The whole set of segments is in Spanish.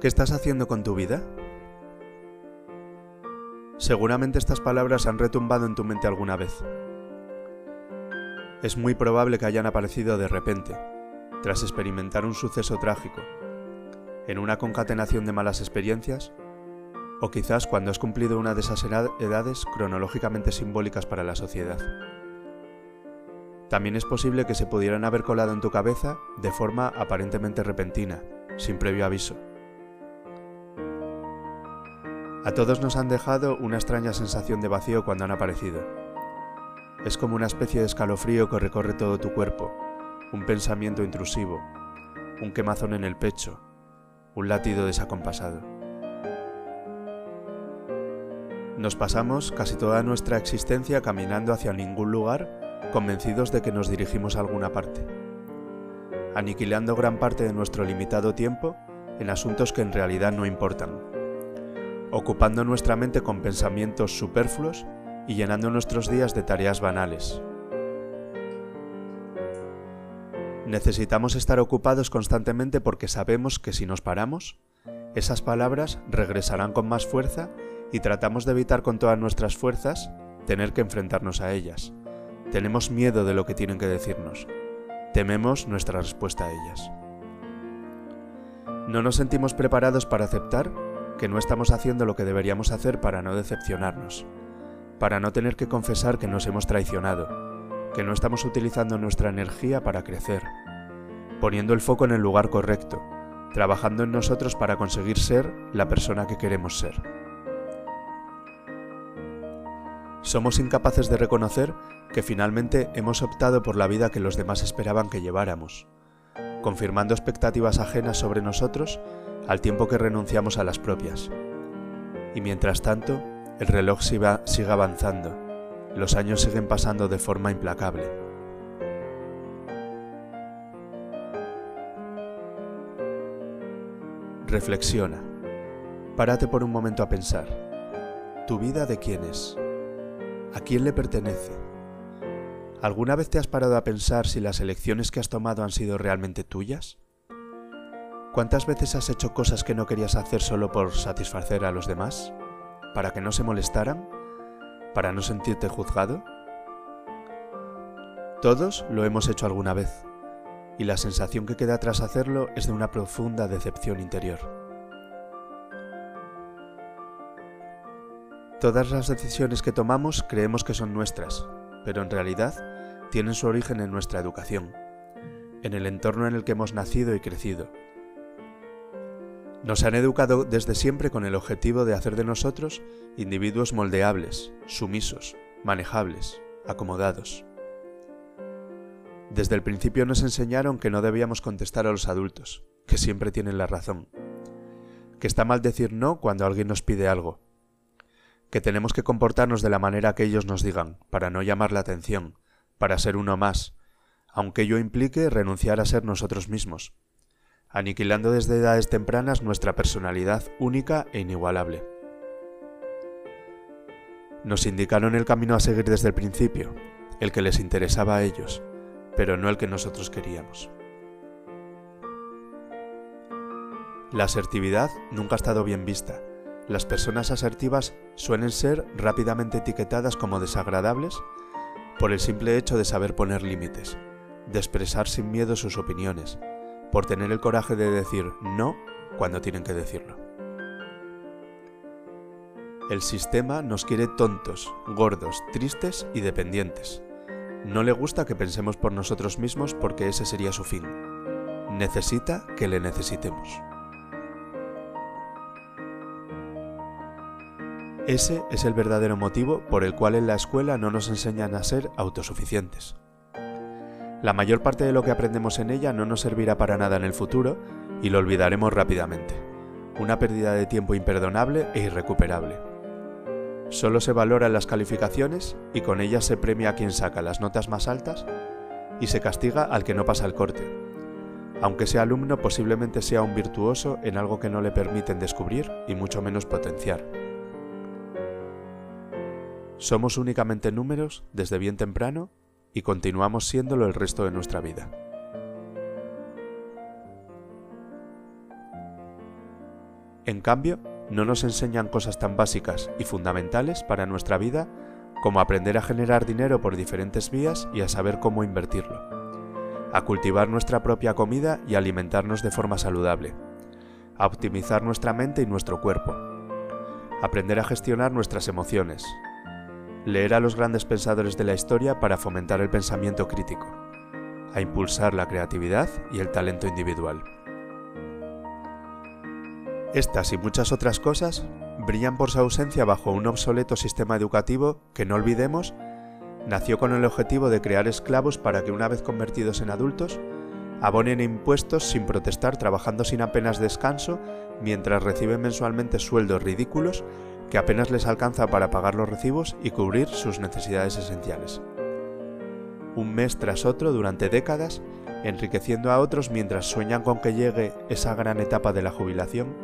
¿Qué estás haciendo con tu vida? Seguramente estas palabras han retumbado en tu mente alguna vez. Es muy probable que hayan aparecido de repente, tras experimentar un suceso trágico, en una concatenación de malas experiencias, o quizás cuando has cumplido una de esas edades cronológicamente simbólicas para la sociedad. También es posible que se pudieran haber colado en tu cabeza de forma aparentemente repentina, sin previo aviso. A todos nos han dejado una extraña sensación de vacío cuando han aparecido. Es como una especie de escalofrío que recorre todo tu cuerpo, un pensamiento intrusivo, un quemazón en el pecho, un latido desacompasado. Nos pasamos casi toda nuestra existencia caminando hacia ningún lugar, convencidos de que nos dirigimos a alguna parte, aniquilando gran parte de nuestro limitado tiempo en asuntos que en realidad no importan ocupando nuestra mente con pensamientos superfluos y llenando nuestros días de tareas banales. Necesitamos estar ocupados constantemente porque sabemos que si nos paramos, esas palabras regresarán con más fuerza y tratamos de evitar con todas nuestras fuerzas tener que enfrentarnos a ellas. Tenemos miedo de lo que tienen que decirnos. Tememos nuestra respuesta a ellas. No nos sentimos preparados para aceptar que no estamos haciendo lo que deberíamos hacer para no decepcionarnos, para no tener que confesar que nos hemos traicionado, que no estamos utilizando nuestra energía para crecer, poniendo el foco en el lugar correcto, trabajando en nosotros para conseguir ser la persona que queremos ser. Somos incapaces de reconocer que finalmente hemos optado por la vida que los demás esperaban que lleváramos, confirmando expectativas ajenas sobre nosotros al tiempo que renunciamos a las propias. Y mientras tanto, el reloj sigue avanzando, los años siguen pasando de forma implacable. Reflexiona. Párate por un momento a pensar. ¿Tu vida de quién es? ¿A quién le pertenece? ¿Alguna vez te has parado a pensar si las elecciones que has tomado han sido realmente tuyas? ¿Cuántas veces has hecho cosas que no querías hacer solo por satisfacer a los demás? ¿Para que no se molestaran? ¿Para no sentirte juzgado? Todos lo hemos hecho alguna vez, y la sensación que queda tras hacerlo es de una profunda decepción interior. Todas las decisiones que tomamos creemos que son nuestras, pero en realidad tienen su origen en nuestra educación, en el entorno en el que hemos nacido y crecido, nos han educado desde siempre con el objetivo de hacer de nosotros individuos moldeables, sumisos, manejables, acomodados. Desde el principio nos enseñaron que no debíamos contestar a los adultos, que siempre tienen la razón, que está mal decir no cuando alguien nos pide algo, que tenemos que comportarnos de la manera que ellos nos digan, para no llamar la atención, para ser uno más, aunque ello implique renunciar a ser nosotros mismos, aniquilando desde edades tempranas nuestra personalidad única e inigualable. Nos indicaron el camino a seguir desde el principio, el que les interesaba a ellos, pero no el que nosotros queríamos. La asertividad nunca ha estado bien vista. Las personas asertivas suelen ser rápidamente etiquetadas como desagradables por el simple hecho de saber poner límites, de expresar sin miedo sus opiniones, por tener el coraje de decir no cuando tienen que decirlo. El sistema nos quiere tontos, gordos, tristes y dependientes. No le gusta que pensemos por nosotros mismos porque ese sería su fin. Necesita que le necesitemos. Ese es el verdadero motivo por el cual en la escuela no nos enseñan a ser autosuficientes. La mayor parte de lo que aprendemos en ella no nos servirá para nada en el futuro y lo olvidaremos rápidamente. Una pérdida de tiempo imperdonable e irrecuperable. Solo se valoran las calificaciones y con ellas se premia a quien saca las notas más altas y se castiga al que no pasa el corte. Aunque sea alumno posiblemente sea un virtuoso en algo que no le permiten descubrir y mucho menos potenciar. Somos únicamente números desde bien temprano y continuamos siéndolo el resto de nuestra vida. En cambio, no nos enseñan cosas tan básicas y fundamentales para nuestra vida como aprender a generar dinero por diferentes vías y a saber cómo invertirlo, a cultivar nuestra propia comida y alimentarnos de forma saludable, a optimizar nuestra mente y nuestro cuerpo, aprender a gestionar nuestras emociones, leer a los grandes pensadores de la historia para fomentar el pensamiento crítico, a impulsar la creatividad y el talento individual. Estas y muchas otras cosas brillan por su ausencia bajo un obsoleto sistema educativo que, no olvidemos, nació con el objetivo de crear esclavos para que una vez convertidos en adultos, abonen impuestos sin protestar trabajando sin apenas descanso mientras reciben mensualmente sueldos ridículos que apenas les alcanza para pagar los recibos y cubrir sus necesidades esenciales. Un mes tras otro durante décadas, enriqueciendo a otros mientras sueñan con que llegue esa gran etapa de la jubilación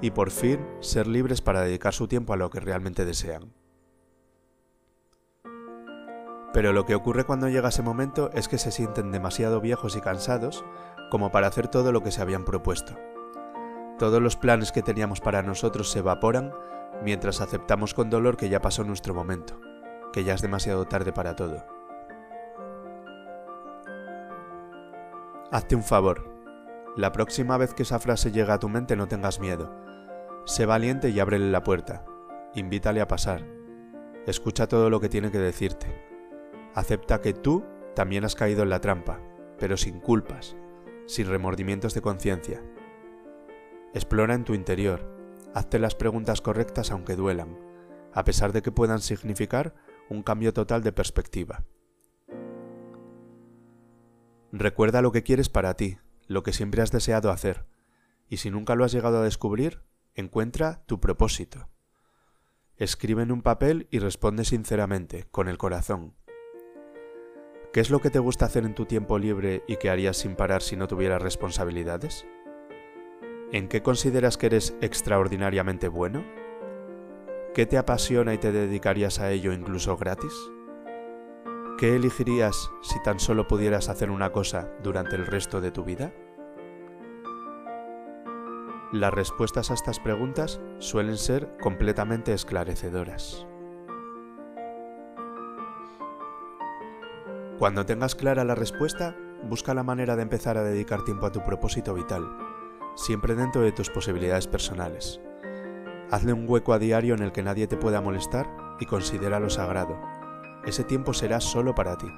y por fin ser libres para dedicar su tiempo a lo que realmente desean. Pero lo que ocurre cuando llega ese momento es que se sienten demasiado viejos y cansados como para hacer todo lo que se habían propuesto. Todos los planes que teníamos para nosotros se evaporan mientras aceptamos con dolor que ya pasó nuestro momento, que ya es demasiado tarde para todo. Hazte un favor. La próxima vez que esa frase llegue a tu mente no tengas miedo Sé valiente y ábrele la puerta. Invítale a pasar. Escucha todo lo que tiene que decirte. Acepta que tú también has caído en la trampa, pero sin culpas, sin remordimientos de conciencia. Explora en tu interior. Hazte las preguntas correctas aunque duelan, a pesar de que puedan significar un cambio total de perspectiva. Recuerda lo que quieres para ti, lo que siempre has deseado hacer, y si nunca lo has llegado a descubrir, Encuentra tu propósito. Escribe en un papel y responde sinceramente, con el corazón. ¿Qué es lo que te gusta hacer en tu tiempo libre y que harías sin parar si no tuvieras responsabilidades? ¿En qué consideras que eres extraordinariamente bueno? ¿Qué te apasiona y te dedicarías a ello incluso gratis? ¿Qué elegirías si tan solo pudieras hacer una cosa durante el resto de tu vida? Las respuestas a estas preguntas suelen ser completamente esclarecedoras. Cuando tengas clara la respuesta, busca la manera de empezar a dedicar tiempo a tu propósito vital, siempre dentro de tus posibilidades personales. Hazle un hueco a diario en el que nadie te pueda molestar y considéralo sagrado. Ese tiempo será solo para ti,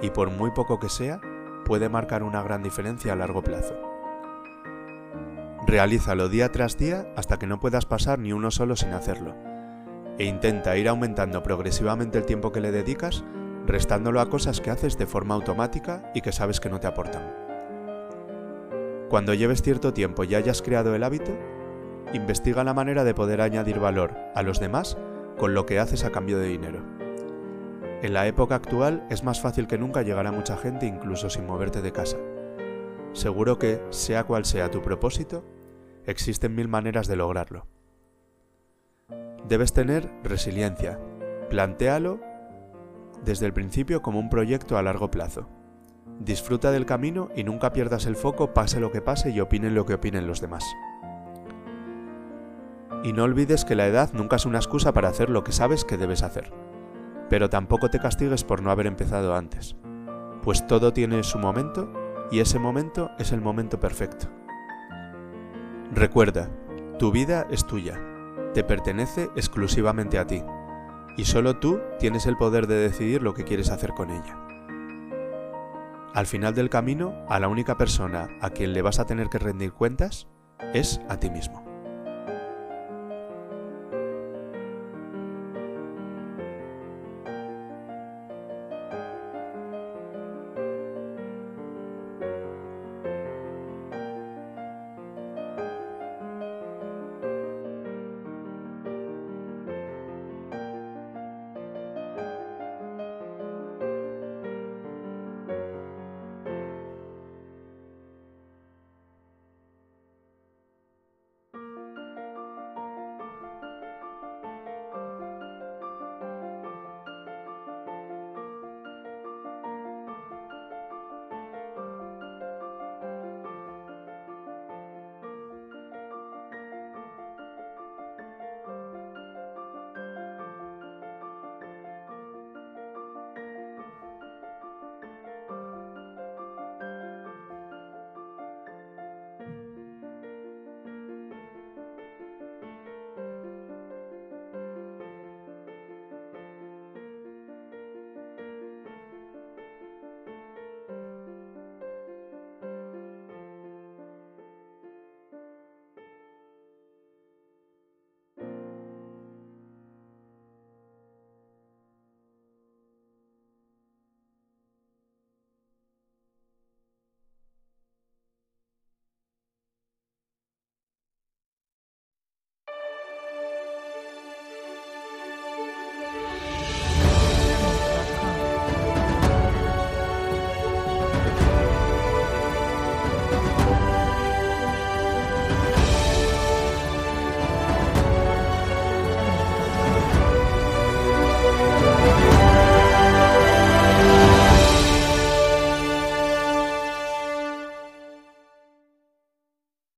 y por muy poco que sea, puede marcar una gran diferencia a largo plazo. Realízalo día tras día hasta que no puedas pasar ni uno solo sin hacerlo. E intenta ir aumentando progresivamente el tiempo que le dedicas, restándolo a cosas que haces de forma automática y que sabes que no te aportan. Cuando lleves cierto tiempo y hayas creado el hábito, investiga la manera de poder añadir valor a los demás con lo que haces a cambio de dinero. En la época actual es más fácil que nunca llegar a mucha gente incluso sin moverte de casa. Seguro que, sea cual sea tu propósito, existen mil maneras de lograrlo. Debes tener resiliencia. Plantéalo desde el principio como un proyecto a largo plazo. Disfruta del camino y nunca pierdas el foco pase lo que pase y opinen lo que opinen los demás. Y no olvides que la edad nunca es una excusa para hacer lo que sabes que debes hacer. Pero tampoco te castigues por no haber empezado antes, pues todo tiene su momento y ese momento es el momento perfecto. Recuerda, tu vida es tuya, te pertenece exclusivamente a ti, y solo tú tienes el poder de decidir lo que quieres hacer con ella. Al final del camino, a la única persona a quien le vas a tener que rendir cuentas es a ti mismo.